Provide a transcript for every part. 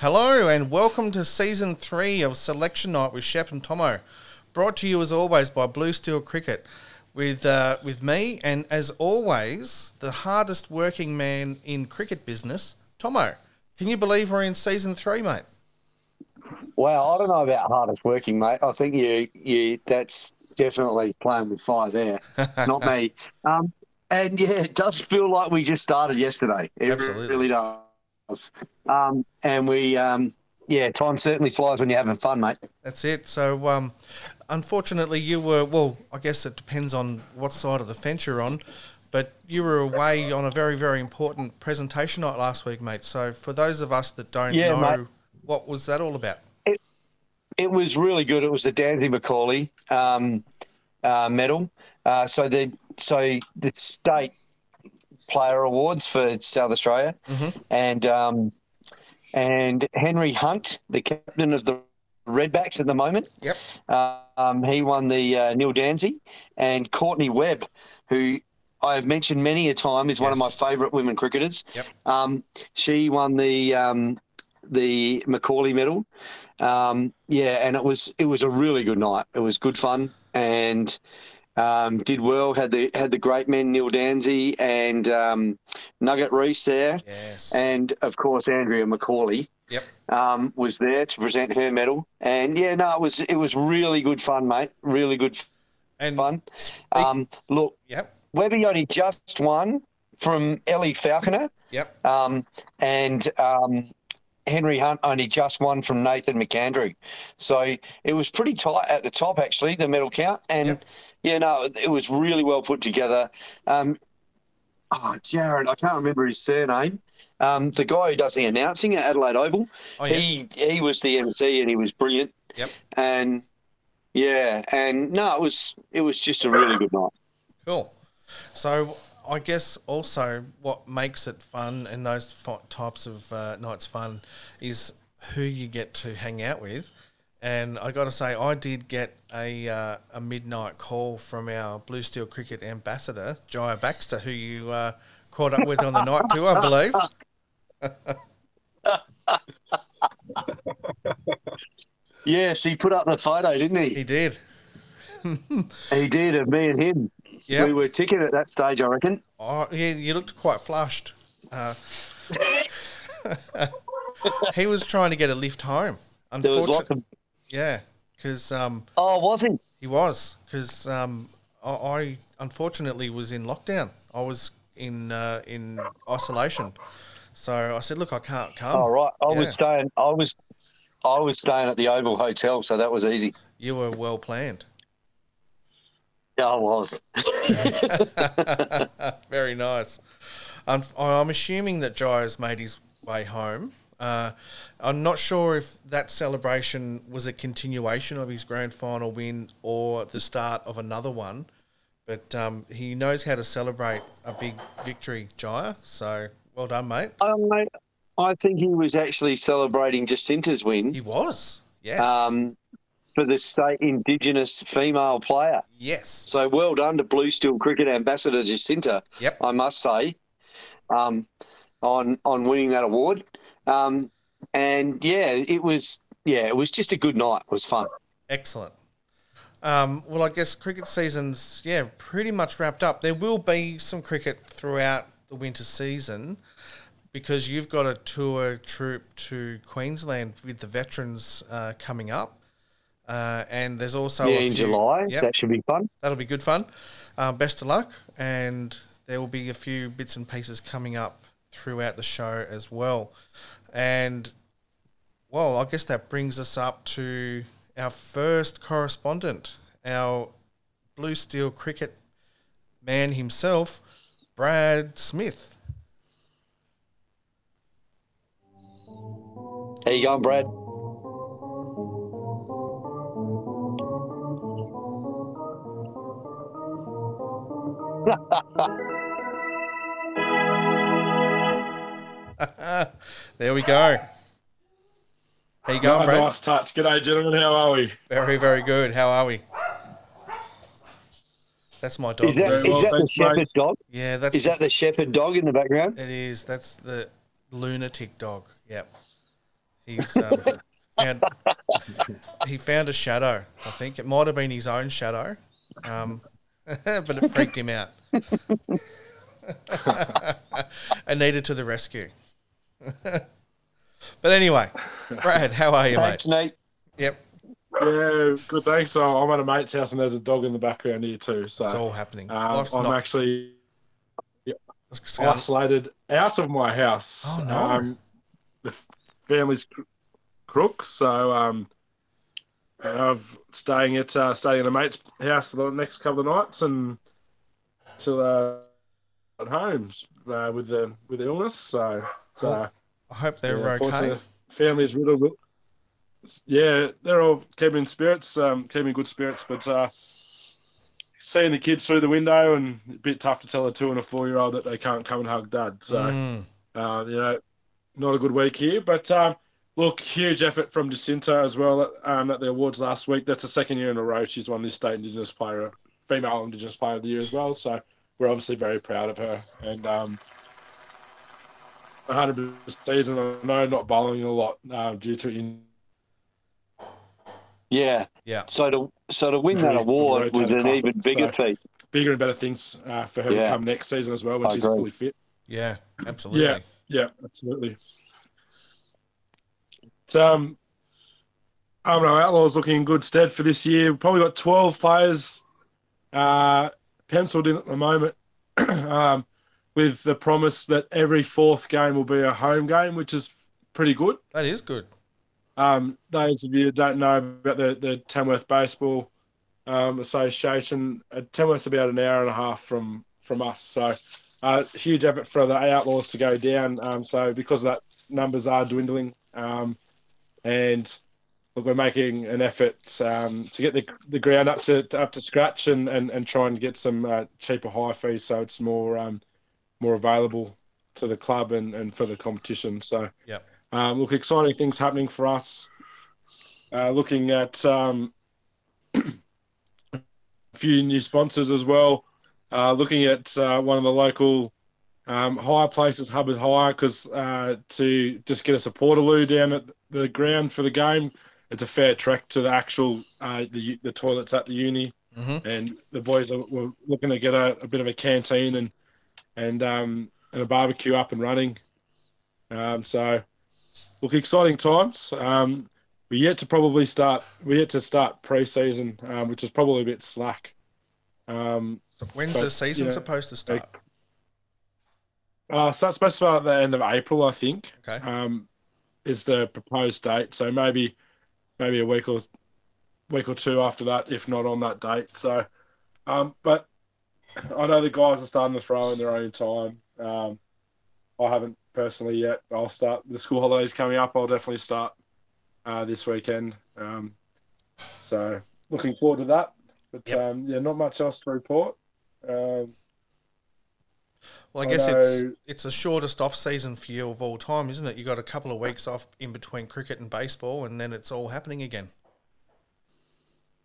Hello and welcome to season three of Selection Night with Shepp and Thommo, brought to you as always by Blue Steel Cricket, with uh, with me and as always the hardest working man in cricket business, Thommo. Can you believe we're in season three, mate? Well, I don't know about hardest working, mate. I think you you that's definitely playing with fire there. It's not me. Um, and yeah, it does feel like we just started yesterday. It Absolutely. really does. Um, and we, um, yeah, time certainly flies when you're having fun, mate. That's it. So, um, unfortunately, you were well. I guess it depends on what side of the fence you're on, but you were away on a very, very important presentation night last week, mate. So, for those of us that don't Yeah, know, mate. what was that all about? It was really good. It was the Dansie Macaulay um, uh, medal. Uh, so the so the state player awards for South Australia, and um, and Henry Hunt, the captain of the Redbacks at the moment. Yep. Um, he won the uh, Neil Dansie, and Courtney Webb, who I have mentioned many a time, is one of my favourite women cricketers. Yep. Um, she won the um, the Macaulay medal. Um, yeah, and it was it was a really good night. It was good fun and um, did well. Had the had the great men Neil Dansie and um, Nugget Reese there, Yes. and of course Andrea Macaulay Yep. um, was there to present her medal. And yeah, no, it was it was really good fun, mate. Really good And fun. Um, look, yep. Webby only just won from Ellie Falconer, Yep. um, and um, Henry Hunt only just won from Nathan McAndrew. So it was pretty tight at the top, actually, the medal count. And Yep. Yeah, no, it was really well put together. Um, oh, Jared, I can't remember his surname. Um, the guy who does the announcing at Adelaide Oval, Oh yes. he he was the MC and he was brilliant. Yep. And yeah, and no, it was it was just a really good night. Cool. So I guess also what makes it fun and those types of uh, nights fun is who you get to hang out with. And I got to say, I did get a uh, a midnight call from our Blue Steel Cricket ambassador, Jaya Baxter, who you uh, caught up with on the night too, I believe. Yes, he put up the photo, didn't he? He did. He did of me and him. Yeah. We were ticking at that stage, I reckon. Oh, yeah, you looked quite flushed. Uh, he was trying to get a lift home. There was Unfortunately, lots of. Yeah, because um, Oh, was he? He was because um, I, I unfortunately was in lockdown. I was in uh, in isolation, so I said, "Look, I can't come." Oh, right. I Yeah. was staying. I was. I was staying at the Oval Hotel, so that was easy. You were well planned. Yeah, I was. Very nice. I'm, I'm assuming that Jai has made his way home. Uh, I'm not sure if that celebration was a continuation of his grand final win or the start of another one, but um, he knows how to celebrate a big victory, Jaya. So well done, mate. Um, mate, I think he was actually celebrating Jacinta's win He was. Yes. um, for the state Indigenous female player. yes. So well done to Blue Steel Cricket Ambassador Jacinta. Yep. I must say, um, on on winning that award. Um, and yeah, it was yeah, it was just a good night. It was fun. Excellent. Um, well, I guess cricket season's yeah pretty much wrapped up. There will be some cricket throughout the winter season because you've got a tour troop to Queensland with the veterans uh, coming up, uh, and there's also yeah, in few- July. Yep, That should be fun. that'll be good fun. Um, best of luck, and there will be a few bits and pieces coming up throughout the show as well. And well, I guess that brings us up to our first correspondent, our Blue Steel cricket man himself, Brad Smith. How you going, Brad? there we go. How you going, Brad? nice touch. G'day, gentlemen. How are we? Very, very good. How are we? That's my dog. Is that, well, that the thanks, mate. shepherd's dog? yeah, that's Is that the shepherd dog in the background? it is. That's the lunatic dog. Yep. He's um, found, he found a shadow. I think it might have been his own shadow, um, but it freaked him out. and needed to the rescue. but anyway, Brad, how are you, Thanks, mate? Nate. Yep, Yeah, good. Thanks. So I'm at a mate's house, and there's a dog in the background here too. So it's all happening. um, Life's I'm not. actually it's isolated out of my house. Oh, no. Um, the family's crook, so um, I'm staying at uh, staying at a mate's house for the next couple of nights and till uh, at home uh, with the with the illness. So, so I hope they're yeah, okay. the Family's riddled. with- Yeah, they're all keeping spirits, um, keeping good spirits, but uh, seeing the kids through the window and a bit tough to tell a two and a four year old that they can't come and hug dad. So, Mm, uh, you know, not a good week here. But um, look, huge effort from Jacinta as well um, at the awards last week. That's the second year in a row she's won this state Indigenous player, female Indigenous player of the year as well. So we're obviously very proud of her. And um, 100 season, I know not bowling a lot uh, due to in- Yeah. yeah, So to so to win that Really award was an rotated even bigger so- feat. bigger and better things uh, for her Yeah. to come next season as well when I she's agree. fully fit. yeah, absolutely. Yeah, yeah, absolutely. So, um, Armidale Outlaws looking in good stead for this year. We've probably got 12 players uh, penciled in at the moment um, with the promise that every fourth game will be a home game, which is pretty good. That is good. Um, those of you who don't know about the, the Tamworth Baseball um, Association, uh, Tamworth's about an hour and a half from, from us. So, uh, huge effort for the Outlaws to go down. Um, so, because of that, numbers are dwindling. Um, and look, we're making an effort um, to get the, the ground up to, to up to scratch and, and, and try and get some uh, cheaper high fees so it's more um, more available to the club and, and for the competition. So, Yep. um, look, exciting things happening for us. Uh, looking at um, a few new sponsors as well. Uh, looking at uh, one of the local um, hire places, Hubbard Hire, because uh, to just get a supportaloo down at the ground for the game, it's a fair trek to the actual uh, the the toilets at the uni, hmm and the boys are were looking to get a, a bit of a canteen and and um, and a barbecue up and running. Um, so, look, exciting times. Um, we're yet to probably start. We're yet to start pre-season, um, which is probably a bit slack. Um, So when's But, the season you know, supposed to start? uh, so it's supposed to start at the end of April, I think. Okay. Um, is the proposed date. So maybe maybe a week or week or two after that, if not on that date. So, um, but I know the guys are starting to throw in their own time. Um, I haven't personally yet. I'll start the school holidays coming up. I'll definitely start uh, this weekend. Um, so looking forward to that. But Yep. um, yeah, not much else to report. Um, Well, I I guess it's it's the shortest off season for you of all time, isn't it? You got a couple of weeks off in between cricket and baseball, and then it's all happening again.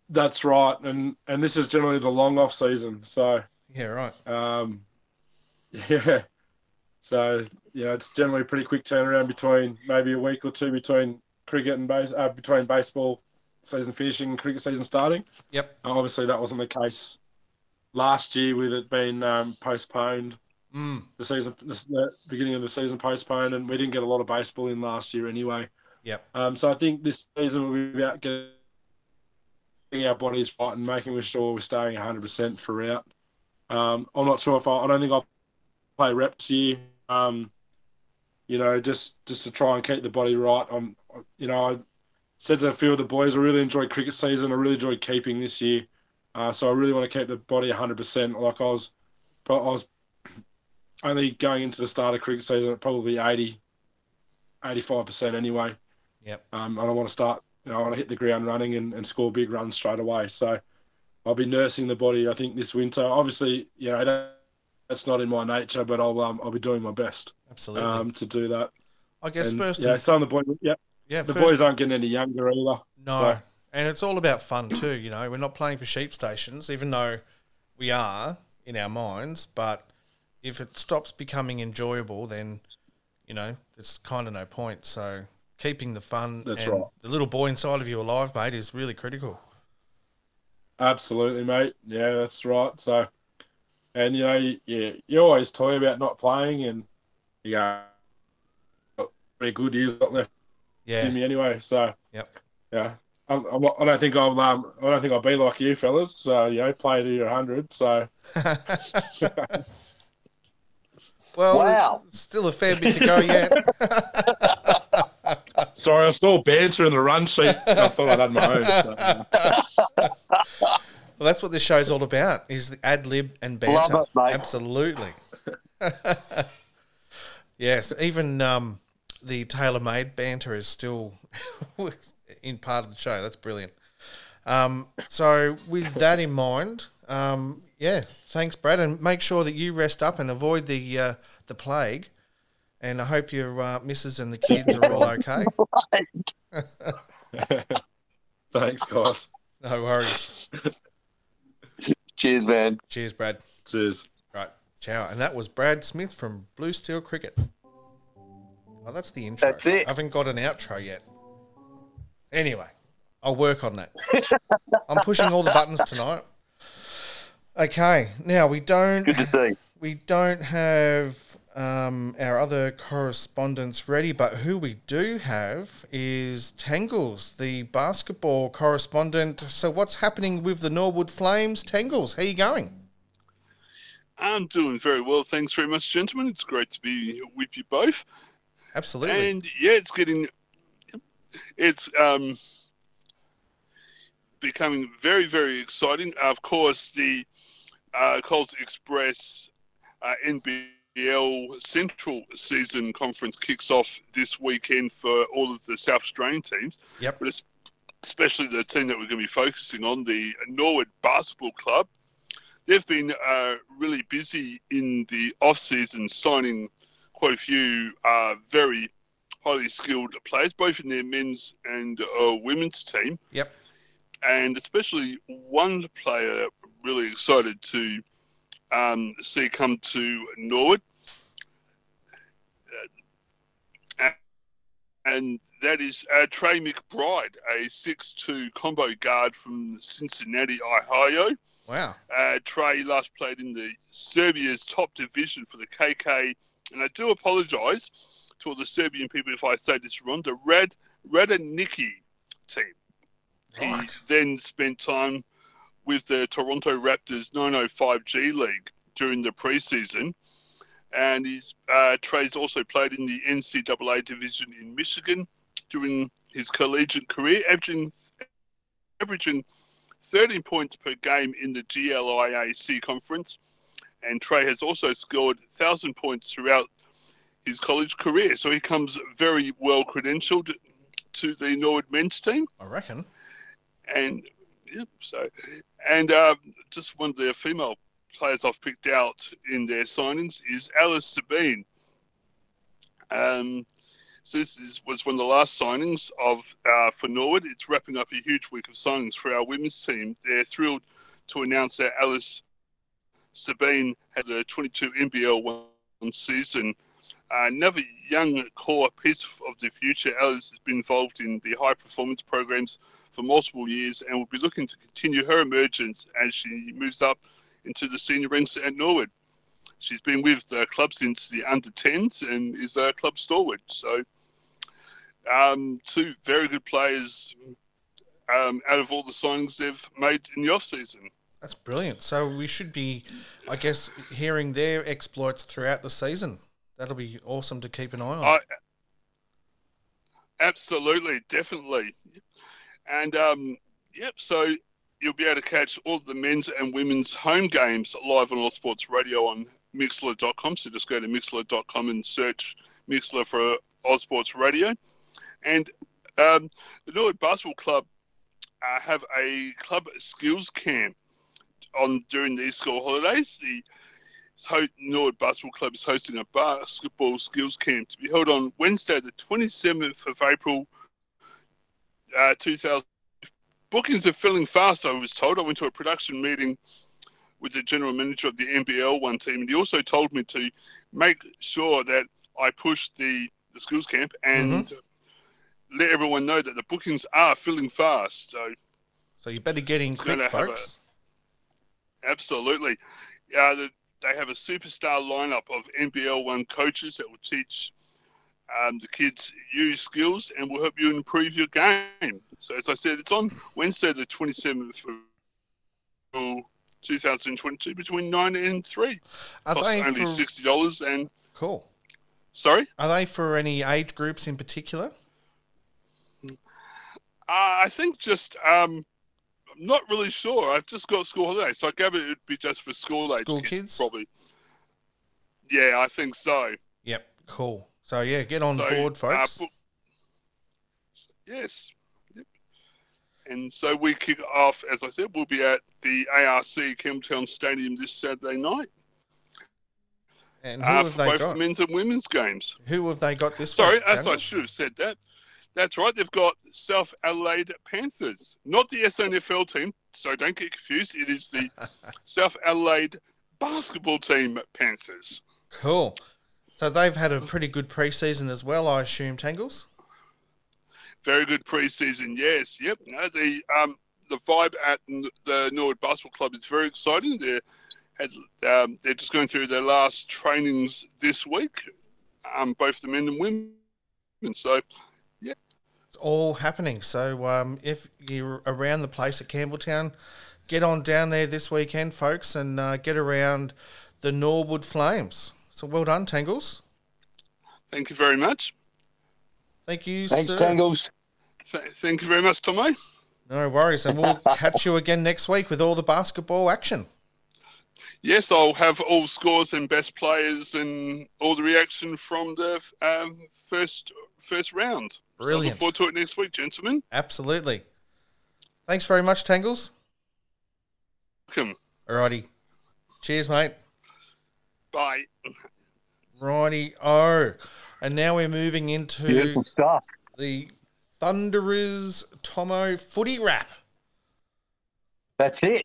that's right, and and this is generally the long off season. So Yeah, right. Um, yeah. So yeah, it's generally a pretty quick turnaround between maybe a week or two between cricket and base uh, between baseball season finishing and cricket season starting. Yep. Uh, obviously, that wasn't the case last year with it being um, postponed. Mm, The season, the, the beginning of the season postponed, and we didn't get a lot of baseball in last year anyway. Yep. Um, so I think this season will be about getting our bodies right and making sure we're staying 100% throughout. Um, I'm not sure if I, I don't think I'll play reps year. Um, you know, just just to try and keep the body right. I'm, you know, I said to a few of the boys, I really enjoyed cricket season. I really enjoyed keeping this year. Uh, so I really want to keep the body 100%. Like I was, I was only going into the start of cricket season at probably 80, 85% anyway. Yep. Um, and I want to start, you know, I want to hit the ground running and, and score big runs straight away. So I'll be nursing the body, I think, this winter. Obviously, you know, that, that's not in my nature, but I'll um, I'll be doing my best absolutely. um, to do that. I guess And, first, yeah, and, some of the boys, yeah, yeah, the first, boys aren't getting any younger either. no, so- and it's all about fun too. You know, we're not playing for sheep stations, even though we are in our minds. But if it stops becoming enjoyable, then you know it's kind of no point. So keeping the fun That's and right. the little boy inside of you alive, mate, is really critical. Absolutely, mate. Yeah, that's right. So, and you know, you, you, you always toy about not playing, and you go, got pretty good years got left Yeah, in me anyway. So, Yep. yeah. I'm, I'm I don't think I'll um I don't think I'll be like you fellas. So you know, play to your hundred. So well, Wow. still a fair bit to go yet. sorry, I still banter in the run sheet. I thought I'd had my own. So, Well, that's what this show's all about: is the ad lib and banter. Love it, mate. Absolutely. yes, even um, the tailor-made banter is still in part of the show. That's brilliant. Um, so, with that in mind, um, yeah, thanks, Brad, and make sure that you rest up and avoid the uh, the plague. And I hope your uh, missus and the kids are all okay. thanks, guys. No worries. Cheers, man. Cheers, Brad. Cheers. Right, ciao. And that was Brad Smith from Blue Steel Cricket. Oh, that's the intro. That's it. I haven't got an outro yet. Anyway, I'll work on that. I'm pushing all the buttons tonight. Okay, now we don't Good to see. we don't have um, our other correspondents ready, but who we do have is Tangles, the basketball correspondent. So, what's happening with the Norwood Flames? Tangles, how are you going? I'm doing very well. Thanks very much, gentlemen. It's great to be with you both. Absolutely. And yeah, it's getting, it's um, becoming very, very exciting. Of course, the uh, Coles Express uh, NBL Central Season Conference kicks off this weekend for all of the South Australian teams. Yep. But especially the team that we're going to be focusing on, the Norwood Basketball Club. They've been uh, really busy in the off season signing quite a few uh, very highly skilled players, both in their men's and uh, women's team. Yep. And especially one player really excited to um, see come to Norwood. Uh, and that is uh, Trey McBride, a 6'2 combo guard from Cincinnati, Ohio. Wow. Uh, Trey last played in the Serbia's top division for the KK, and I do apologise to all the Serbian people if I say this wrong. The Red Radoniki team. Right. He then spent time with the Toronto Raptors 905G League during the preseason, and he's uh, Trey's also played in the NCAA division in Michigan during his collegiate career, averaging averaging 13 points per game in the GLIAC conference. And Trey has also scored 1,000 points throughout his college career. So he comes very well credentialed to the Norwood men's team. I reckon. And yep, so, and um, just one of the female players I've picked out in their signings is Alice Sabine. Um, so this is, was one of the last signings of uh, for Norwood. It's wrapping up a huge week of signings for our women's team. They're thrilled to announce that Alice Sabine had a 22 NBL one season. Uh, another young core piece of the future. Alice has been involved in the high performance programs for multiple years and will be looking to continue her emergence as she moves up into the senior ranks at Norwood. She's been with the club since the under 10s and is a club stalwart. So, um, two very good players um, out of all the signings they've made in the off season. That's brilliant. So we should be, I guess, hearing their exploits throughout the season. That'll be awesome to keep an eye on. I, absolutely, definitely. And um, yep, so you'll be able to catch all the men's and women's home games live on OzSports Radio on Mixlr.com. So just go to Mixlr.com and search Mixlr for OzSports Radio. And um, the Norwood Basketball Club uh, have a club skills camp on during these school holidays. The so Norwood Basketball Club is hosting a basketball skills camp to be held on Wednesday, the 27th of April, uh, 2000. Bookings are filling fast, I was told. I went to a production meeting with the general manager of the NBL one team, and he also told me to make sure that I push the, the skills camp and let everyone know that the bookings are filling fast. So So you better get in quick, gonna a- folks. absolutely, uh, the, they have a superstar lineup of NBL one coaches that will teach um, the kids use skills and will help you improve your game. So as I said, it's on Wednesday the twenty seventh of 2022 between nine and three. Are Costs they only for sixty dollars and cool? sorry. Are they for any age groups in particular? Uh, I think just um, I'm not really sure. I've just got school holiday, so I gather it'd be just for school age School kids, kids? probably. Yeah, I think so. Yep, cool. So yeah, get on So, board, uh, folks. book- yes. Yep. And so we kick off, as I said, we'll be at the ARC Campbelltown Stadium this Saturday night and who uh, have for they both got? men's and women's games. Who have they got this? Sorry, week, as I should have said that. That's right. They've got South Adelaide Panthers, not the SANFL team. So don't get confused. It is the South Adelaide basketball team Panthers. Cool. So they've had a pretty good preseason as well, I assume, Tangles. Very good preseason. Yes. Yep. No, the um the vibe at the Norwood Basketball Club is very exciting. They're had um, they're just going through their last trainings this week, um, both the men and women. And so It's all happening. So um, if you're around the place at Campbelltown, get on down there this weekend, folks, and uh, get around the Norwood Flames. So well done, Tangles. thank you very much. Thank you. Thanks, sir. Tangles. Th- thank you very much, Thommo. No worries, and we'll catch you again next week with all the basketball action. Yes, I'll have all scores and best players and all the reaction from the um, first first round. So I look forward to it next week, gentlemen. Absolutely. Thanks very much, Tangles. Welcome. Alrighty. Cheers, mate. Bye. Righty. Oh. And now we're moving into Beautiful stuff. the Thunderers Thommo footy wrap. That's it.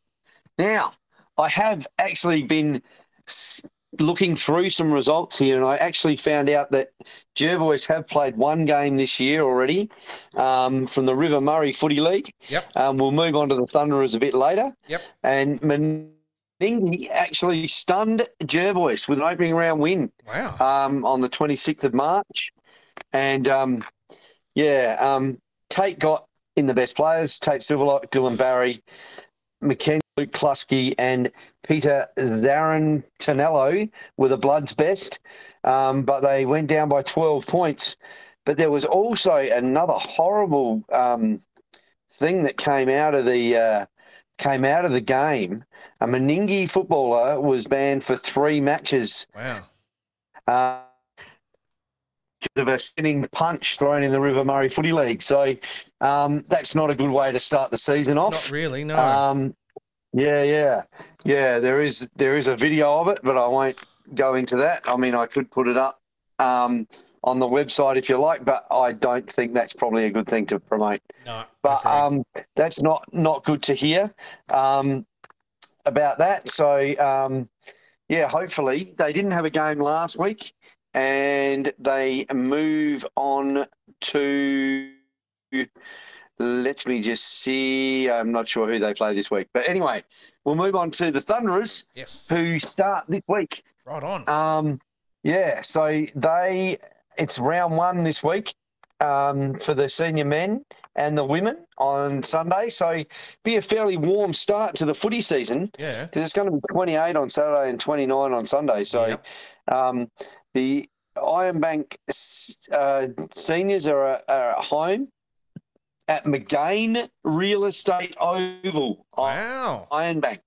Now, I have actually been looking through some results here, and I actually found out that Jervois have played one game this year already um, from the River Murray Footy League. Yep. Um, we'll move on to the Thunderers a bit later. Yep. And Meningie actually stunned Jervois with an opening round win Wow. um, on the 26th of March. And um, yeah, um, Tate got in the best players Tate Silverlock, Dylan Barry, Mackenzie Luke Klusky, and Peter Zarin Tonello were the Bloods' best. Um, but they went down by 12 points. But there was also another horrible um, thing that came out of the. Uh, Came out of the game. A Meningie footballer was banned for three matches Wow. uh, of a spinning punch thrown in the River Murray Footy League. So um, that's not a good way to start the season off. Not really, no. Um, yeah, yeah, yeah. There is there is a video of it, but I won't go into that. I mean, I could put it up um, on the website if you like, but I don't think that's probably a good thing to promote. no. But um, that's not not good to hear um, about that. So um, yeah, hopefully they didn't have a game last week, and they move on to. Let me just see. I'm not sure who they play this week, but anyway, we'll move on to the Thunderers, yes. who start this week. Right on. Um, yeah, so they it's round one this week um, for the senior men and the women on Sunday. So be a fairly warm start to the footy season yeah. because it's going to be 28 on Saturday and 29 on Sunday. So Yep. um, the Ironbank uh, seniors are, are at home at McGain Real Estate Oval. Wow. Ironbank.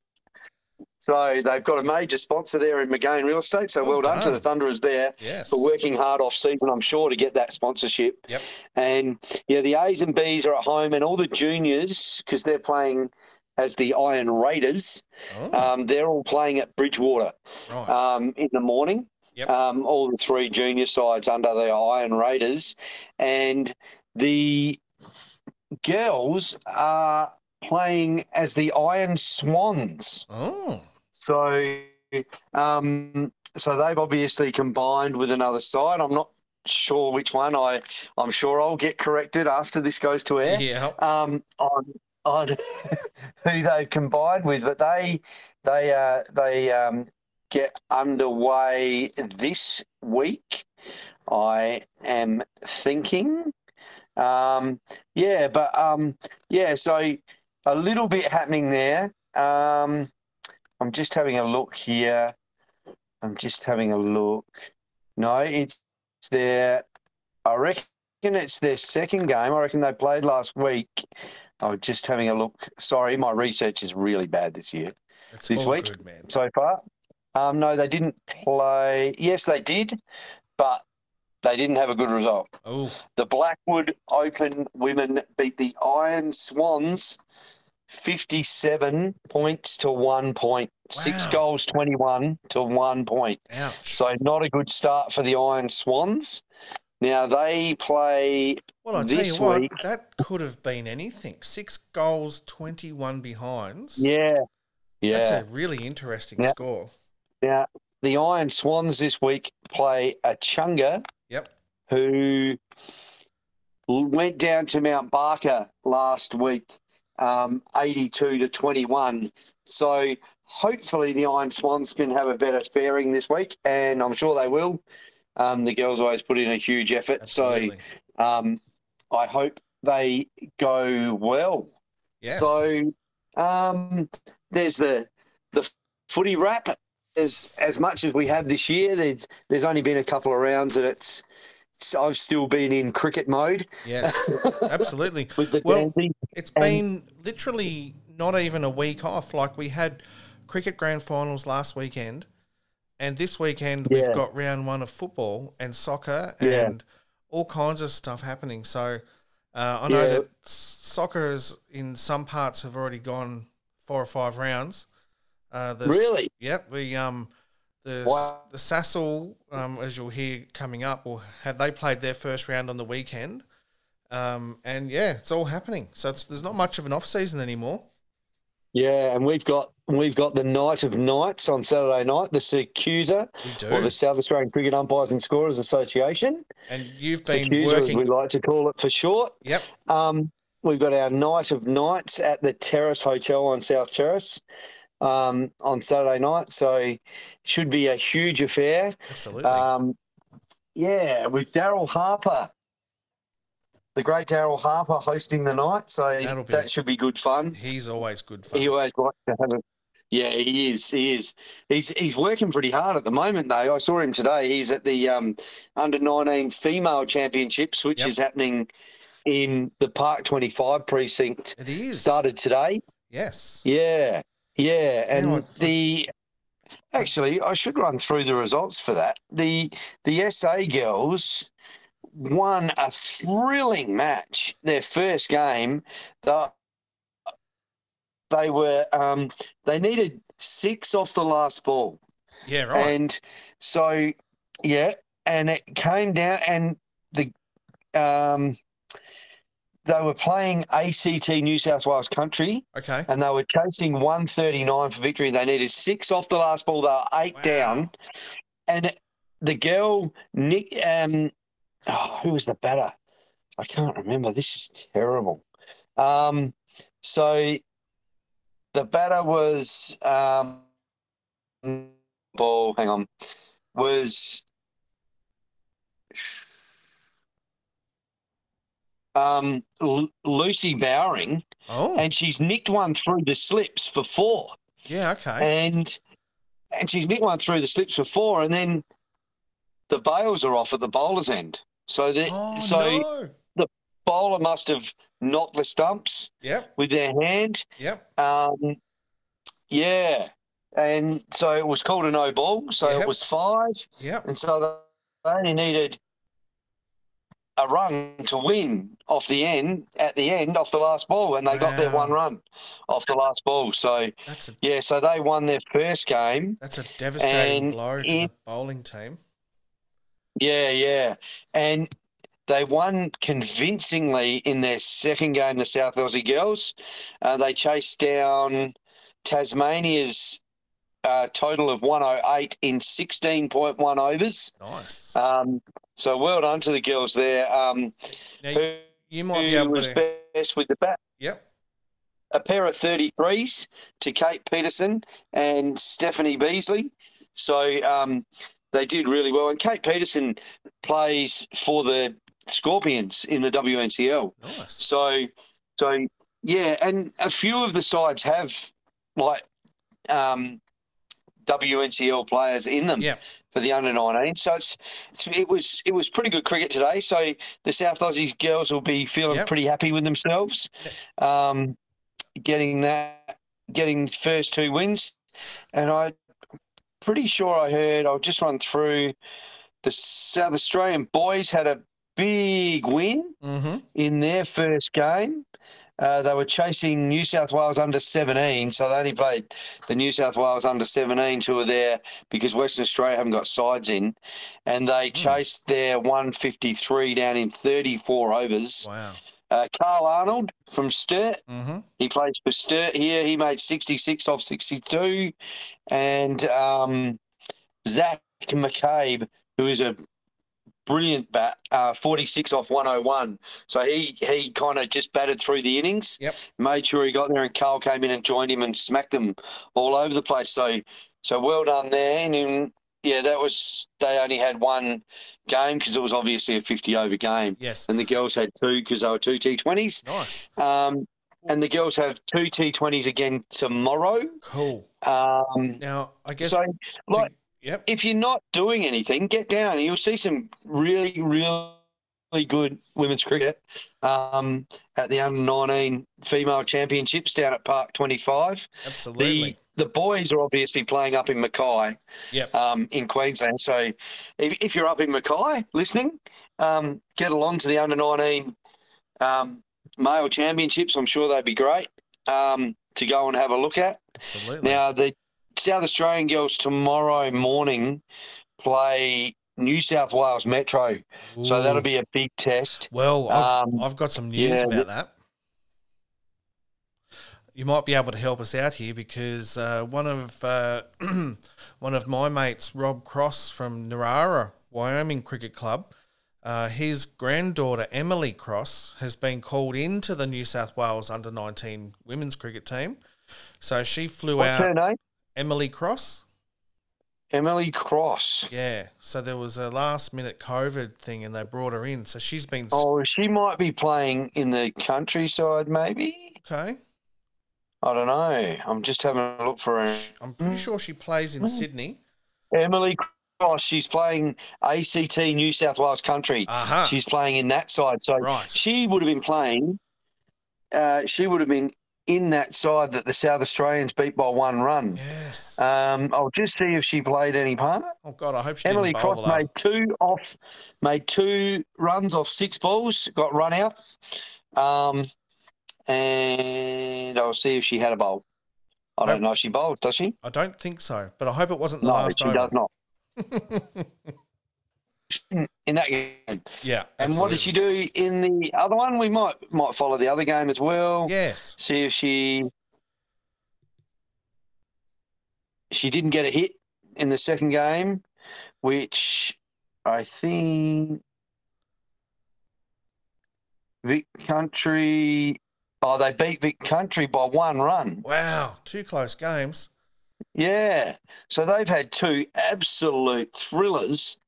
So they've got a major sponsor there in McGain Real Estate. So Well well, done, to the Thunderers there Yes. for working hard off season, I'm sure, to get that sponsorship. Yep. And yeah, the A's and B's are at home, and all the juniors, because they're playing as the Iron Raiders, Oh, um, they're all playing at Bridgewater right. um, in the morning. Yep. Um, all the three junior sides under the Iron Raiders, and the girls are playing as the Iron Swans. oh. So, um, so they've obviously combined with another side. I'm not sure which one. I I'm sure I'll get corrected after this goes to air. Yeah. Um, on on who they've combined with, but they they uh, they um, get underway this week. I am thinking. Um, yeah, but um, yeah, so a little bit happening there. Um, I'm just having a look here. I'm just having a look. No, it's their. I reckon it's their second game. I reckon they played last week. I was just having a look. Sorry, my research is really bad this year It's this week? good, man. so far. Um, no, they didn't play. Yes, they did, but they didn't have a good result. Oh, The Blackwood Open women beat the Iron Swans 57 points to one point. Six goals, 21 to one point. ouch. So, not a good start for the Iron Swans. Now, they play. well, I tell you what, week- that could have been anything. Six goals, 21 behinds. Yeah. Yeah. That's a really interesting Yeah. score. Now, the Iron Swans this week play Echunga Yep. who went down to Mount Barker last week, um, 82 to 21. So hopefully the Iron Swans can have a better faring this week, and I'm sure they will. Um, the girls always put in a huge effort, Absolutely. so um, I hope they go well. yes. So um, there's the the footy wrap. As as much as we have this year, there's there's only been a couple of rounds, and it's I've still been in cricket mode yes. Absolutely. Well, Dancy. It's been literally not even a week off. Like we had cricket grand finals last weekend, and this weekend Yeah. we've got round one of football and soccer Yeah. and all kinds of stuff happening. So uh, I know Yeah. that soccer is in some parts have already gone four or five rounds. Uh, Really? Yep. The um, the Wow. the Sassel, um, as you'll hear coming up, will have they played their first round on the weekend. Um, and yeah, it's all happening. So it's, there's not much of an off season anymore. Yeah, and we've got we've got the night of nights on Saturday night, the SACUSA, or the South Australian Cricket Umpires and Scorers Association. and you've been SACUSA, as we like to call it for short. Yep. Um, we've got our night of nights at the Terrace Hotel on South Terrace um, on Saturday night. So it should be a huge affair. Absolutely. Um, yeah, with Daryl Harper, the great Daryl Harper hosting the night. So That'll be- that should be good fun. He's always good fun. He always likes to have a. Yeah, he is. He is. He's he's working pretty hard at the moment, though. I saw him today. He's at the um, under nineteen female championships, which Yep. is happening in the Park Twenty Five precinct. it is. Started today. Yes. Yeah, yeah, and Hang on. the actually, I should run through the results for that. The the SA girls won a thrilling match. Their first game, the they were um, they needed six off the last ball, Yeah, right. and so yeah, and it came down, and the um, they were playing ACT New South Wales Country okay. and they were chasing 139 for victory. They needed six off the last ball. They were eight Wow. down. And the girl, Nick, um, oh, who was the batter? I can't remember. This is terrible. Um, so the batter was, um, ball, hang on, was um, Lu- Lucy Bowering Oh, and she's nicked one through the slips for four, yeah, okay. and and she's nicked one through the slips for four, and then the bails are off at the bowler's end. So the Oh, so no. bowler must have knocked the stumps Yep, with their hand. yep. Um, yeah, and so it was called a no ball. So Yep. it was five, Yeah. and so they only needed a run to win off the end at the end off the last ball, and they got their one run off the last ball. So a yeah, so they won their first game. that's a devastating blow to in- the bowling team. Yeah, yeah, and they won convincingly in their second game. The South Aussie girls, uh, they chased down Tasmania's uh, total of 108 in 16.1 overs. Nice. Um, So well done to the girls there. Um, Now, who you, might be able was to. best with the bat? Yep. A pair of 33s to Kate Peterson and Stephanie Beasley. So um, they did really well. And Kate Peterson plays for the Scorpions in the WNCL. Nice. So, so yeah, and a few of the sides have like um, WNCL players in them Yeah. for the under 19. So it's, it's it was it was pretty good cricket today. So the South Aussies girls will be feeling Yep. pretty happy with themselves, um, getting that getting first two wins, and I am pretty sure I heard I'll just run through the South Australian boys had a big win Mm-hmm. in their first game. Uh, they were chasing New South Wales under 17, so they only played the New South Wales under 17 who were there because Western Australia haven't got sides in, and they chased their 153 down in 34 overs. Wow. Uh, Carl Arnold from Sturt, Mm-hmm. he plays for Sturt here. He made 66 off 62, and um, Zach McCabe, who is a brilliant bat, uh, 46 off 101. So he he kind of just batted through the innings. Yep. Made sure he got there, and Carl came in and joined him and smacked them all over the place. So so well done there. And um, yeah, that was they only had one game because it was obviously a 50 over game, Yes. and the girls had two because they were two T20s. Nice. Um, and the girls have two T20s again tomorrow. Cool. Um, Now, I guess. so, like, yep. if you're not doing anything, get down. And you'll see some really, really good women's cricket um, at the under 19 female championships down at Park 25. Absolutely. The the boys are obviously playing up in Mackay Yep. um, in Queensland. So if, if you're up in Mackay listening, um, get along to the under 19 um, male championships. I'm sure they'd be great um, to go and have a look at. Absolutely. Now, the South Australian girls tomorrow morning play New South Wales Metro. So that'll be a big test. Well, I've, Um, I've got some news yeah, about that. You might be able to help us out here because uh, one of uh, one of my mates, Rob Cross from Narara, Wyoming Cricket Club, uh, his granddaughter Emily Cross has been called into the New South Wales under nineteen women's cricket team. So she flew What's out. her name? Emily Cross. Emily Cross. Yeah. So there was a last minute COVID thing, and they brought her in. So she's been Oh, she might be playing in the countryside, maybe. okay. I don't know. I'm just having a look for her. I'm pretty sure she plays in Mm. Sydney. Emily Cross. She's playing ACT New South Wales Country. Aha. She's playing in that side. So right. she would have been playing. Uh, she would have been in that side that the South Australians beat by one run. Yes. Um, I'll just see if she played any part. oh God, I hope she Emily Cross made two off, made two runs off six balls, got run out. Um, and I'll see if she had a bowl. I don't know if she bowls, does she? I don't think so, but I hope it wasn't the No, last she over. does not. In that game. yeah. And what did she do in the other one? We might might follow the other game as well. Yes. See if she she didn't get a hit in the second game, which I think Vic Country. Oh, they beat Vic Country by one run. Wow. Two close games. Yeah. So they've had two absolute thrillers,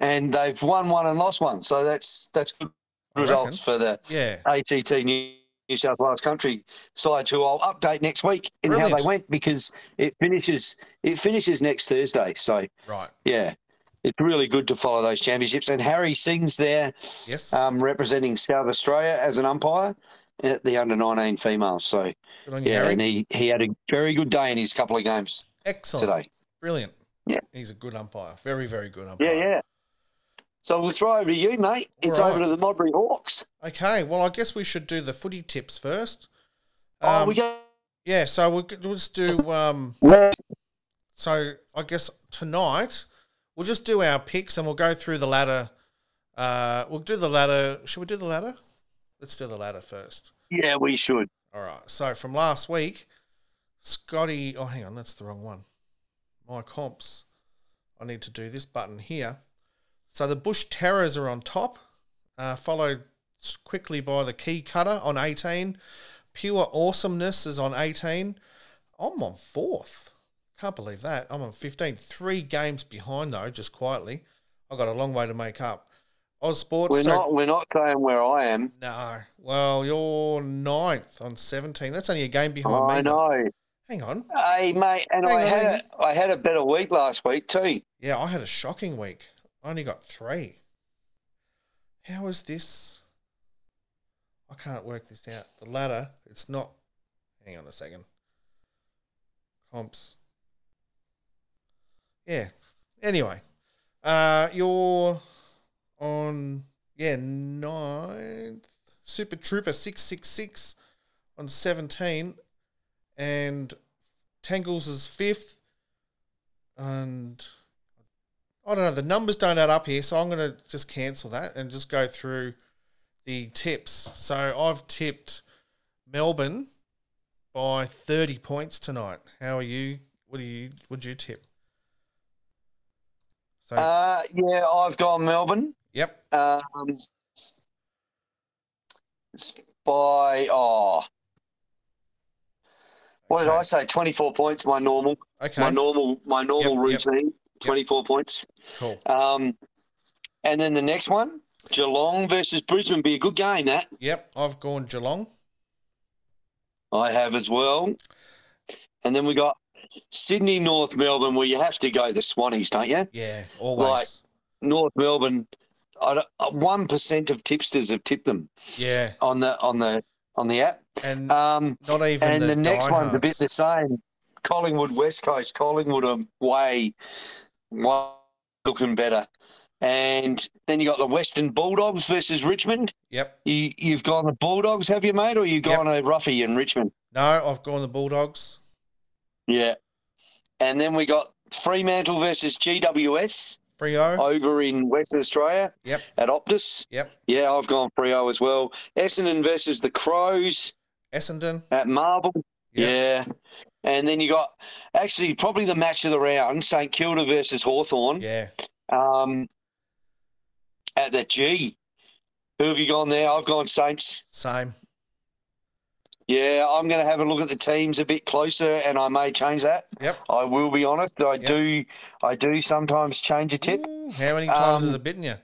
and they've won one and lost one. So that's that's good results for the Yeah. ACT New New South Wales Country side, who I'll update next week in how they went because it finishes it finishes next Thursday. So Right. yeah, it's really good to follow those championships. And Harry Singh's there Yes. um, representing South Australia as an umpire at the under 19 females. So you, yeah, Harry. and he, he had a very good day in his couple of games Excellent. today. Brilliant. Yeah. He's a good umpire. Very, very good umpire. Yeah, yeah. So we'll throw over to you, mate. It's right. over to the Modbury Hawks. Okay. Well, I guess we should do the footy tips first. oh, Um, we go. Yeah. So we'll, we'll just do. Um, So I guess tonight we'll just do our picks and we'll go through the ladder. Uh, we'll do the ladder. Should we do the ladder? Let's do the ladder first. Yeah, we should. All right. So from last week, Scotty. Oh, hang on, that's the wrong one. My comps. I need to do this button here. So the Bush Terrors are on top, uh, followed quickly by the Key Cutter on 18. Pure Awesomeness is on 18. I'm on fourth. Can't believe that. I'm on 15. Three games behind, though, just quietly. I've got a long way to make up. Oz Sports. We're so- not we're not saying where I am. No. Well, you're ninth on 17. That's only a game behind me. I mate. know. Hang on. Hey mate, and Hang I on, had a I had a better week last week too. Yeah, I had a shocking week. I only got three. How is this? I can't work this out. The ladder, it's not. Hang on a second. Comps. Yeah. Anyway, uh, you're on yeah ninth. Super Trooper six six six on seventeen, and Tangles is fifth, and I don't know. The numbers don't add up here, so I'm going to just cancel that and just go through the tips. So I've tipped Melbourne by 30 points tonight. How are you? What do you? Would you tip? So Uh, yeah, I've gone Melbourne. yep, Um, by oh, what did I say? Twenty four points. My normal, okay, my normal, my normal yep. routine. Twenty four points. cool. Um, and then the next one, Geelong versus Brisbane, be a good game. That Yep, I've gone Geelong. I have as well. And then we got Sydney, North Melbourne, where you have to go the Swannies, don't you? Yeah, always. North Melbourne, uh, one percent of tipsters have tipped them Yeah, on the on the on the app. and Um, not even and the, next one's a bit the same. Collingwood, West Coast, Collingwood are way, way looking better. And then you got the Western Bulldogs versus Richmond. Yep. You you've gone the Bulldogs, have you, mate, or you gone a roughie in Richmond? No, I've gone the Bulldogs. Yeah. And then we got Fremantle versus GWS Freo. over in Western Australia Yep. at Optus. Yep. Yeah, I've gone Freo as well. Essendon versus the Crows Essendon. at Marvel. Yep. Yeah. And then you got actually probably the match of the round, St Kilda versus Hawthorn Yeah. um, at the G. Who have you gone there? I've gone Saints. Same. Yeah, I'm going to have a look at the teams a bit closer, and I may change that. Yep. I will be honest. I Yep. do. I do sometimes change a tip. Ooh, how many times has Um, it bitten you?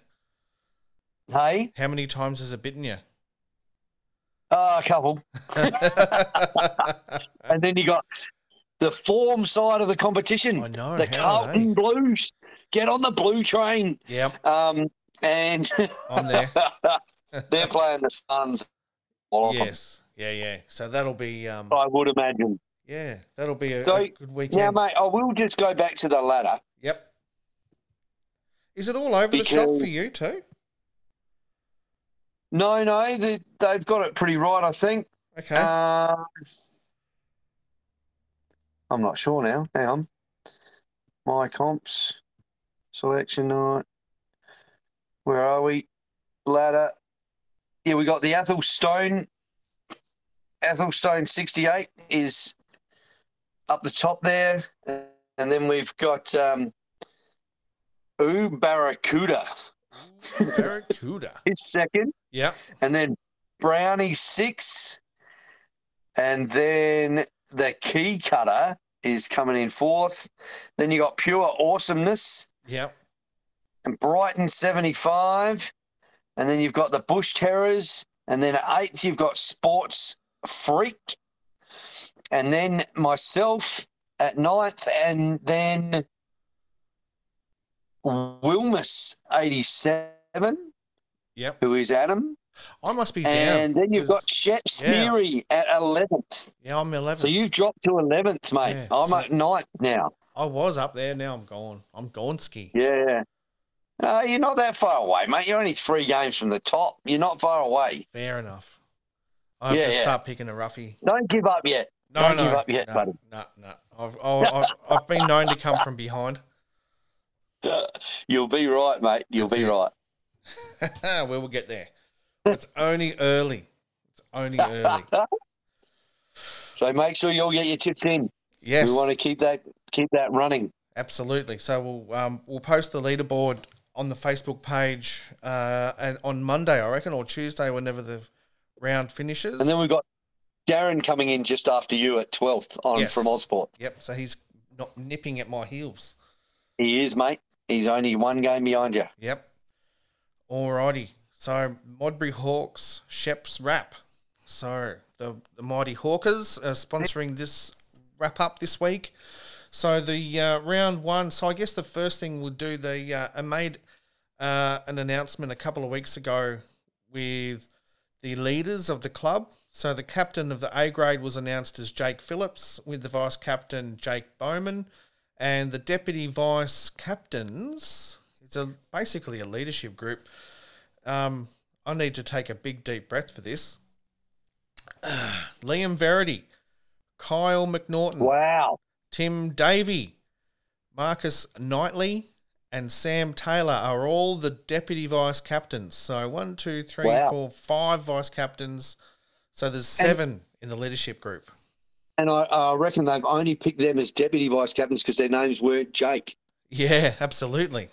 Hey, How many times has it bitten you? Uh, a couple, and then you got the form side of the competition. I know. the? Carlton Blues. Get on the blue train. Yeah. Um, and I'm there. they're playing the Suns. Yes. Yeah, yeah. So that'll be um I would imagine. yeah, that'll be a, So, a good Now, weekend. mate, I will just go back to the ladder. Yep. Is it all over the shop for you too? No, no, they, they've got it pretty right, I think. Okay. Uh, I'm not sure now. Hang on. My comps, selection night. Where are we? Ladder. Yeah, we got the Athelstone. Athelstone 68 is up the top there. And then we've got um, Ooh Barracuda Barracuda. is second. Yeah. And then Brownie six. And then the key cutter is coming in fourth. Then you got pure awesomeness Yeah. and Brighton 75. And then you've got the Bush Terrors. And then eighth, you've got Sports Freak. And then myself at ninth. And then Wilmus 87, Yep. who is Adam. I must be down. And then you've got Shepp yeah. At 11th. Yeah, I'm 11th. So you've dropped to 11th, mate. Yeah, I'm so- at ninth now. I was up there. Now I'm gone. I'm gone ski. Yeah. Uh, you're not that far away, mate. You're only three games from the top. You're not far away. Fair enough. I have Yeah, to yeah. start picking a roughie. Don't give up yet. No, Don't no, give up yet, no, buddy. No, no. I've, I've, I've, I've been known to come from behind. You'll be right, mate. You'll That's be it. right. we will get there. It's only early. It's only early. So make sure you all get your tips in. Yes, We want to keep that keep that running. absolutely. So we'll um, we'll post the leaderboard on the Facebook page uh, and on Monday, I reckon, or Tuesday, whenever the round finishes. And then we've got Darren coming in just after you at 12th on Yes. from Ozport. Yep. So he's not nipping at my heels. He is, mate. He's only one game behind you. Yep. Alrighty. So Modbury Hawks, Shepp's Wrap. So the, the Mighty Hawkers are sponsoring this wrap up this week. So the uh, round one. So I guess the first thing we'll do. They uh, I made uh, an announcement a couple of weeks ago with the leaders of the club. So the captain of the A grade was announced as Jake Phillips, with the vice captain Jake Bowman, and the deputy vice captains. It's a basically a leadership group. Um, I need to take a big deep breath for this. Liam Verity, Kyle McNaughton, Wow. Tim Davey, Marcus Knightley, and Sam Taylor are all the deputy vice captains. So one, two, three, Wow. four, five vice captains. So there's seven in the leadership group. And I, I reckon they've only picked them as deputy vice captains because their names weren't Jake. Yeah, absolutely.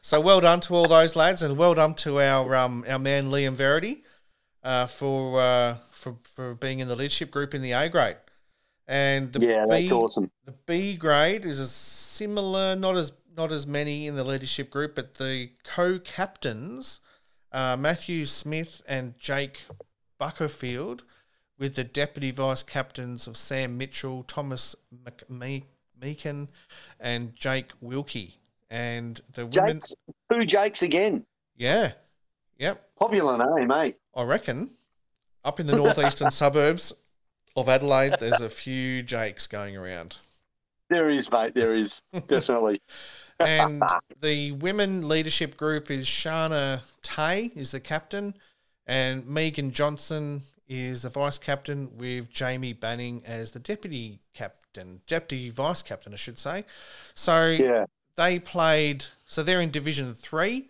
so well done to all those lads, and well done to our um, our man Liam Verity uh, for uh, for for being in the leadership group in the A grade. And the yeah, that's B, awesome. The B grade is a similar, not as not as many in the leadership group, but the co-captains, uh, Matthew Smith and Jake Buckerfield, with the deputy vice captains of Sam Mitchell, Thomas McMe- Meakin, and Jake Wilkie. And the women, Jake's, who Jake's again? yeah, yep, Popular name, eh? I reckon up in the northeastern suburbs of Adelaide, there's a few Jakes going around. There is, mate. There is. Definitely. and the women leadership group is Shana Tay is the captain, and Megan Johnson is the vice captain, with Jamie Banning as the deputy captain, deputy vice captain, I should say. So Yeah. they played. So they're in Division Three,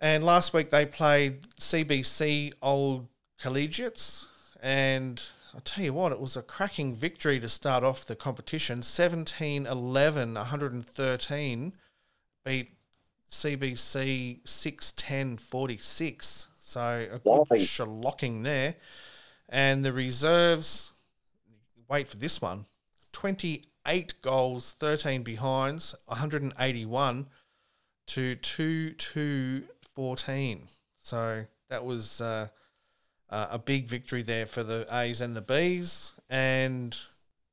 and last week they played CBC Old Collegiates, and I'll tell you what, it was a cracking victory to start off the competition. 17 11, 113 beat CBC 610 46. So a good Whopping. shellocking there. And the reserves, wait for this one 28 goals, 13 behinds, 181 to 2 2 14. So that was uh, uh, a big victory there for the A's and the B's. And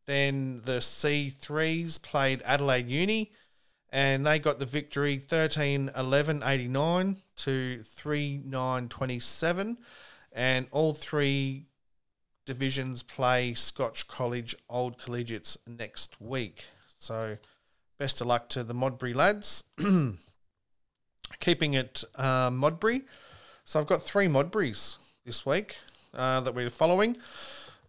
then the C3s played Adelaide Uni and they got the victory 13 11 89 to 3 9 27. And all three divisions play Scotch College Old Collegiates next week. So best of luck to the Modbury lads. Keeping it uh, Modbury. So I've got three Modburys this week uh, that we're following.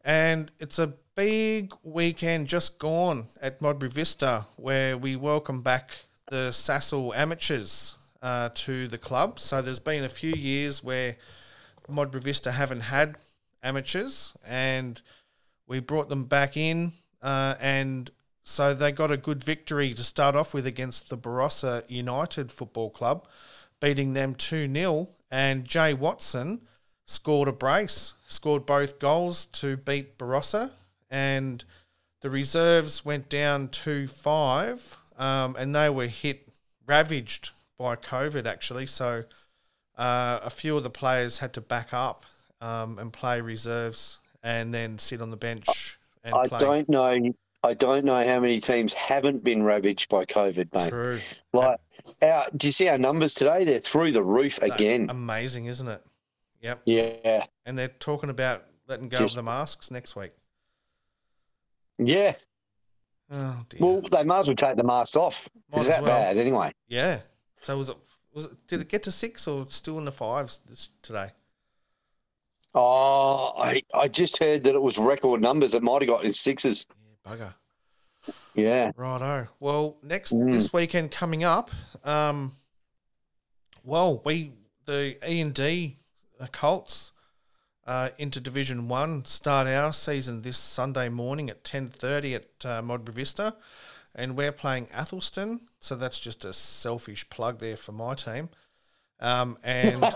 And it's a big weekend just gone at Modbury Vista where we welcome back the Sassel amateurs uh, to the club. So there's been a few years where Modbury Vista haven't had amateurs and we brought them back in uh, and so they got a good victory to start off with against the Barossa United Football Club, beating them 2 0. And Jay Watson scored a brace, scored both goals to beat Barossa. And the reserves went down 2 5, um, and they were hit, ravaged by COVID actually. So uh, a few of the players had to back up um, and play reserves and then sit on the bench and I play. don't know. I don't know how many teams haven't been ravaged by COVID, mate. True. Like, our, do you see our numbers today? They're through the roof again. Amazing, isn't it? Yep. yeah, And they're talking about letting go Just- of the masks next week. yeah. Oh dear. Well, they might as well take the mask off. Might Is that well. bad anyway? yeah. So was it? Was it? Did it get to six or still in the fives this today? Oh, I, I just heard that it was record numbers. It might have got in sixes. Yeah, bugger. Yeah. Righto. Well, next Mm. this weekend coming up, um, well, we the E and D Colts uh, into Division One start our season this Sunday morning at ten thirty at uh, Modbury Vista, and we're playing Athelstone. So that's just a selfish plug there for my team. Um, and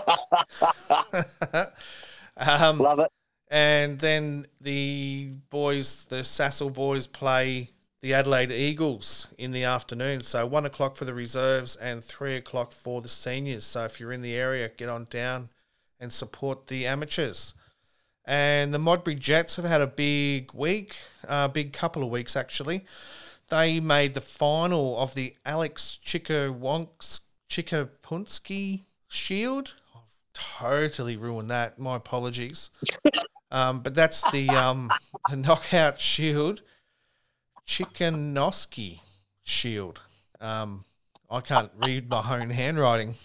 um, Love it. and then the boys, the Sassel boys, play the Adelaide Eagles in the afternoon. So one o'clock for the reserves and three o'clock for the seniors. So if you're in the area, get on down and support the amateurs. And the Modbury Jets have had a big week, a big couple of weeks actually. They made the final of the Alex Chikawonks Chikapunski Shield. I've totally ruined that. My apologies. Um, but that's the um, the knockout shield, Chikanoski shield. Um, I can't read my own handwriting.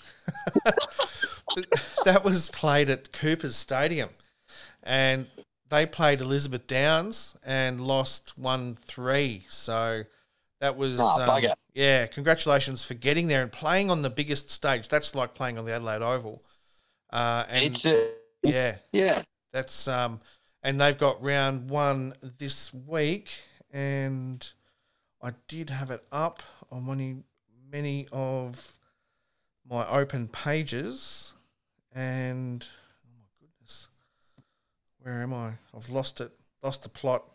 that was played at Cooper's Stadium, and they played Elizabeth Downs and lost one three. So that was Oh, um, yeah. Congratulations for getting there and playing on the biggest stage. That's like playing on the Adelaide Oval. Uh, and it's a yeah, yeah. that's um, and they've got round one this week, and I did have it up on many many of my open pages, and oh my goodness, where am I? I've lost it, lost the plot.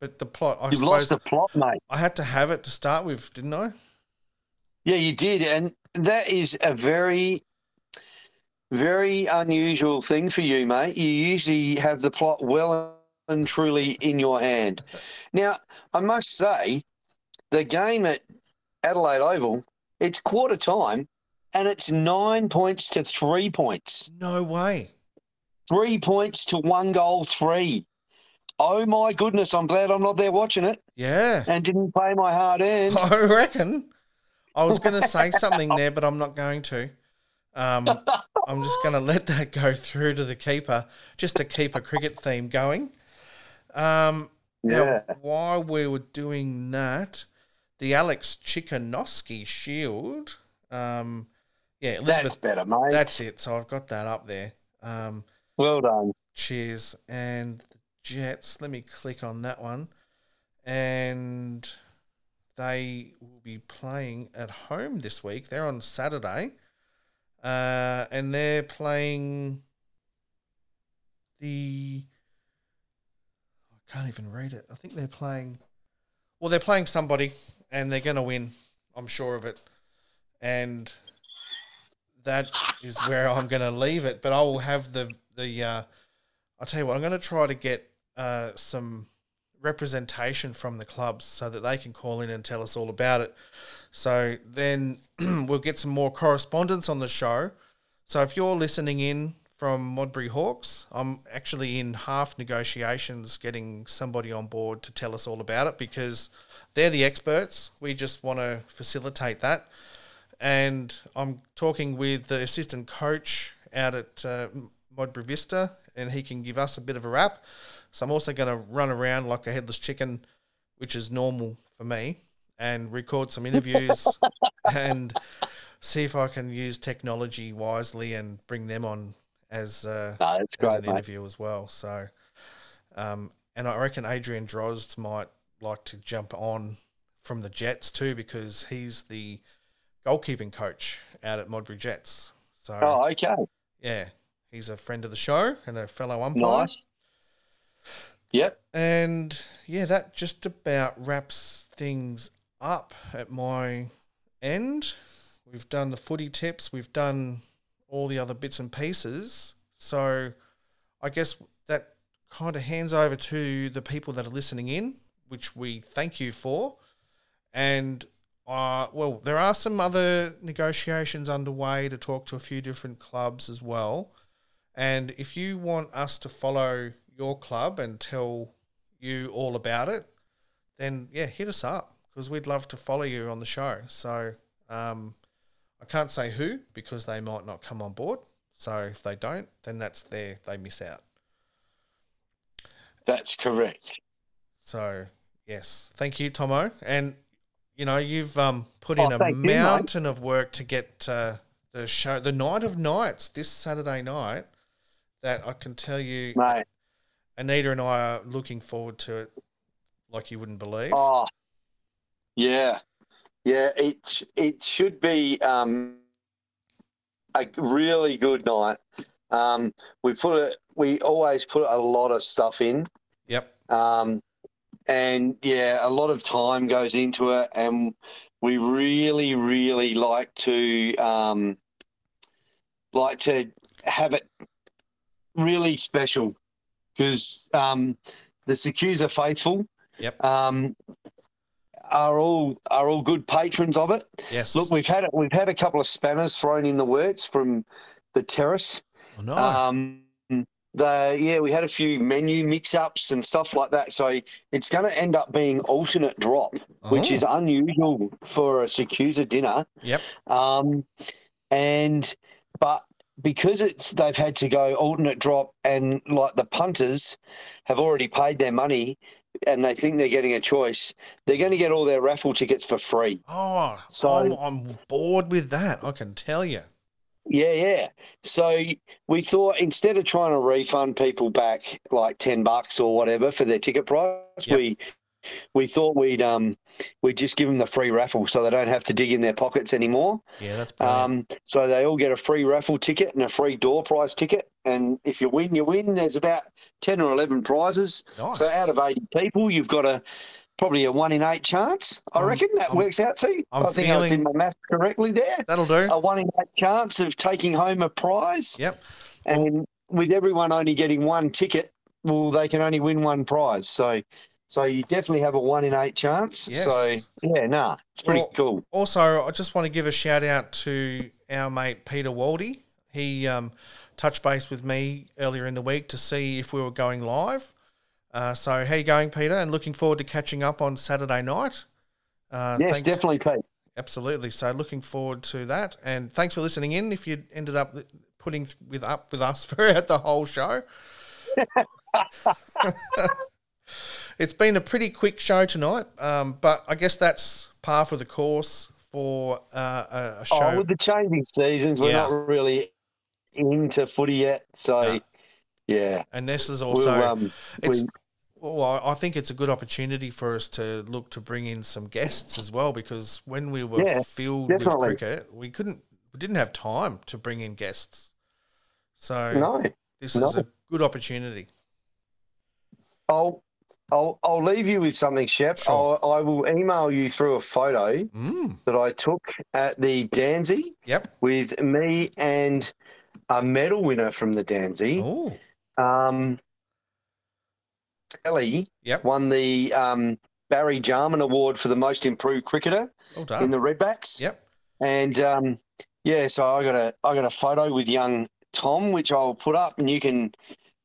But the plot, I You've suppose, lost the plot, mate. I had to have it to start with, didn't I? Yeah, you did, and that is a very, very unusual thing for you, mate. You usually have the plot well and truly in your hand. Now, I must say, the game at Adelaide Oval, it's quarter time, and it's nine points to three points, No way. three points to one goal, three. Oh my goodness! I'm glad I'm not there watching it Yeah. and didn't pay my hard earned. I reckon. I was going to say something there, but I'm not going to. Um, I'm just going to let that go through to the keeper, just to keep a cricket theme going. Um, Yeah. Now, while we were doing that, the Alex Chikanoski Shield. Um, yeah, That's better, mate. That's it. So I've got that up there. Um, well done. Cheers. And Jets, let me click on that one. And they will be playing at home this week. They're on Saturday. Uh, and they're playing the. I can't even read it. I think they're playing. Well, they're playing somebody and they're going to win. I'm sure of it. And that is where I'm going to leave it. But I will have the the. Uh, I'll tell you what. I'm going to try to get uh, some representation from the clubs so that they can call in and tell us all about it. So then we'll get some more correspondence on the show. So if you're listening in from Modbury Hawks, I'm actually in half negotiations getting somebody on board to tell us all about it because they're the experts. We just want to facilitate that and I'm talking with the assistant coach out at uh, Modbury Vista, and he can give us a bit of a wrap. So I'm also going to run around like a headless chicken, which is normal for me, and record some interviews and see if I can use technology wisely and bring them on as uh, No, as great, an mate. interview as well. So, um, and I reckon Adrian Drozd might like to jump on from the Jets too because he's the goalkeeping coach out at Modbury Jets. So Oh, okay. yeah, he's a friend of the show and a fellow umpire. Nice. Yep. And yeah, that just about wraps things up at my end. We've done the footy tips, we've done all the other bits and pieces. So I guess that kind of hands over to the people that are listening in, which we thank you for. And uh, well, there are some other negotiations underway to talk to a few different clubs as well. And if you want us to follow your club and tell you all about it, then yeah, hit us up because we'd love to follow you on the show. So um, I can't say who because they might not come on board. So if they don't, then that's their they miss out. That's correct. So yes, thank you, Thommo. And you know you've um, put in Oh, a thank you, mountain of work to get uh, the show, the night of nights, this Saturday night. That I can tell you, Mate. Anita and I are looking forward to it, like you wouldn't believe. Oh, Yeah, yeah. It it should be um, a really good night. Um, we put it. We always put a lot of stuff in. Yep. Um, and yeah, a lot of time goes into it, and we really, really like to um, like to have it really special because um, the SACUSA faithful Yep. um, are all are all good patrons of it. Yes. Look, we've had we've had a couple of spanners thrown in the works from the terrace. Oh, no. Um, the yeah, we had a few menu mix-ups and stuff like that. So it's going to end up being alternate drop, which Oh. is unusual for a SACUSA dinner. Yep. Um, and but because it's they've had to go alternate drop, and like the punters have already paid their money, and they think they're getting a choice, they're going to get all their raffle tickets for free. Oh, So- I'm, I'm bored with that. I can tell you. Yeah, yeah. So we thought instead of trying to refund people back like ten bucks or whatever for their ticket price, Yep. we we thought we'd um we'd just give them the free raffle so they don't have to dig in their pockets anymore. Yeah, that's brilliant. Um, so they all get a free raffle ticket and a free door prize ticket. And if you win, you win. There's about ten or eleven prizes. nice. So out of eighty people, you've got a probably a one in eight chance. I I'm- reckon that I'm- works out to. I'm I think I did my math correctly there That'll do. a one in eight chance of taking home a prize. Yep. And with everyone only getting one ticket, well, they can only win one prize. So, so you definitely have a one in eight chance. Yes. So yeah, nah, it's pretty Well- cool. Also, I just want to give a shout out to our mate Peter Waldy. He um, touched base with me earlier in the week to see if we were going live. Uh, so, how you going, Peter? And looking forward to catching up on Saturday night. Uh, yes, thanks- definitely, Pete. Absolutely. So, looking forward to that. And thanks for listening in. If you ended up putting with up with us throughout the whole show. it's been a pretty quick show tonight, um, but I guess that's par for the course for uh, a, a show. Oh, with the changing seasons, we're Yeah. not really into footy yet. So No. yeah, and this is we'll, also, um, it's, we- well, I I think it's a good opportunity for us to look to bring in some guests as well, because when we were Yeah, filled definitely. with cricket, we couldn't, we didn't have time to bring in guests. So no. this no. is a good opportunity. I'll I'll I'll leave you with something, Shepp. Sure. I'll, I will email you through a photo Mm, that I took at the Dansie yep. with me and a medal winner from the Dansie. Oh, Um, Kelly Yep. won the um, Barry Jarman Award for the most improved cricketer well in the Redbacks. Yep. And um, yeah, so I got a I got a photo with young Tom, which I'll put up, and you can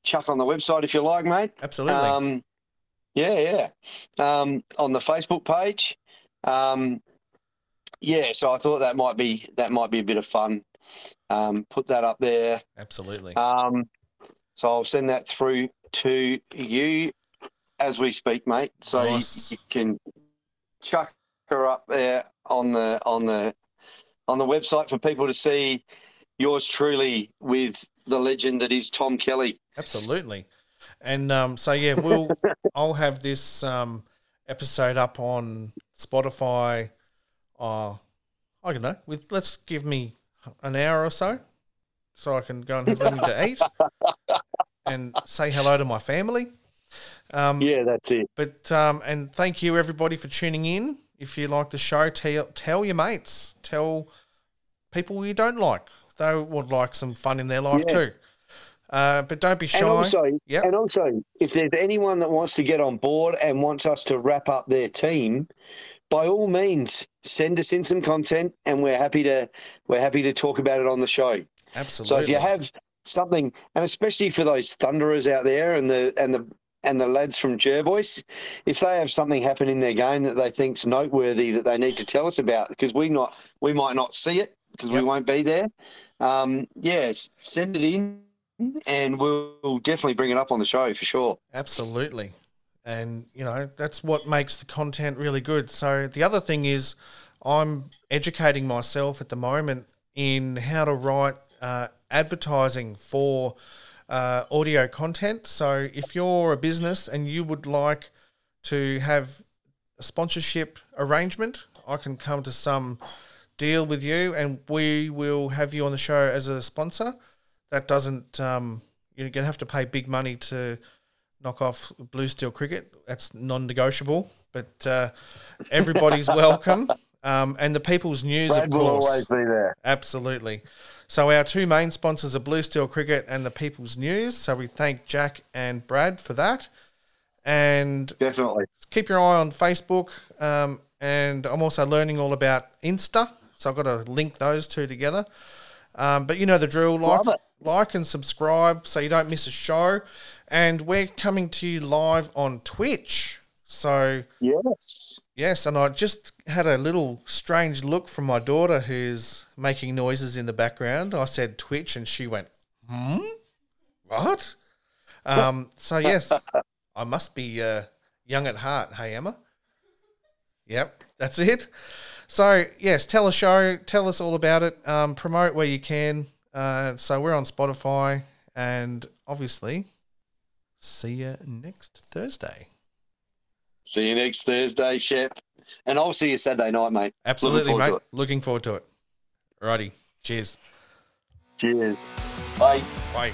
chuck on the website if you like, mate. Absolutely. Um, yeah, yeah. Um, on the Facebook page. Um, yeah, so I thought that might be that might be a bit of fun. Um, put that up there. Absolutely. Um, so I'll send that through to you as we speak, mate. So you- you, can chuck her up there on the on the on the website for people to see yours truly with the legend that is Tom Kelly. Absolutely. And um, so yeah, we'll I'll have this um, episode up on Spotify. Uh, I don't know. With let's give me an hour or so, so I can go and have something to eat and say hello to my family. Um, Yeah, that's it. But um, and thank you everybody for tuning in. If you like the show, tell tell your mates, tell people you don't like. They would like some fun in their life Yeah. too. Uh, but don't be shy. And also, Yep. and also, if there's anyone that wants to get on board and wants us to wrap up their team, by all means, send us in some content, and we're happy to we're happy to talk about it on the show. Absolutely. So if you have something, and especially for those thunderers out there and the and the and the lads from Jervois, if they have something happen in their game that they think's noteworthy that they need to tell us about, because we not we might not see it because Yep. we won't be there. Um, yes, send it in, and we'll, we'll definitely bring it up on the show for sure. Absolutely. And, you know, that's what makes the content really good. So the other thing is, I'm educating myself at the moment in how to write uh, advertising for uh, audio content. So if you're a business and you would like to have a sponsorship arrangement, I can come to some deal with you, and we will have you on the show as a sponsor. That doesn't um, you're going to have to pay big money to knock off Blue Steel Cricket. That's non-negotiable, but uh, everybody's welcome. Um, and the People's News, Brad of will course. always be there. Absolutely. So our two main sponsors are Blue Steel Cricket and the People's News. So we thank Jack and Brad for that. And Definitely. keep your eye on Facebook. Um, and I'm also learning all about Insta. So I've got to link those two together. Um, but you know the drill. Like, Love it. Like and subscribe so you don't miss a show. And we're coming to you live on Twitch. So Yes. Yes, and I just had a little strange look from my daughter who's making noises in the background. I said Twitch, and she went, "Hmm, what?" Um, so yes, I must be uh, young at heart. Hey Emma. Yep, that's it. So yes, tell a show, tell us all about it. Um, promote where you can. Uh, so we're on Spotify, and obviously, see you next Thursday. See you next Thursday, Shepp. And I'll see you Saturday night, mate. Absolutely, to mate. it. Looking forward to it. Alrighty. Cheers. Cheers. Bye. Bye.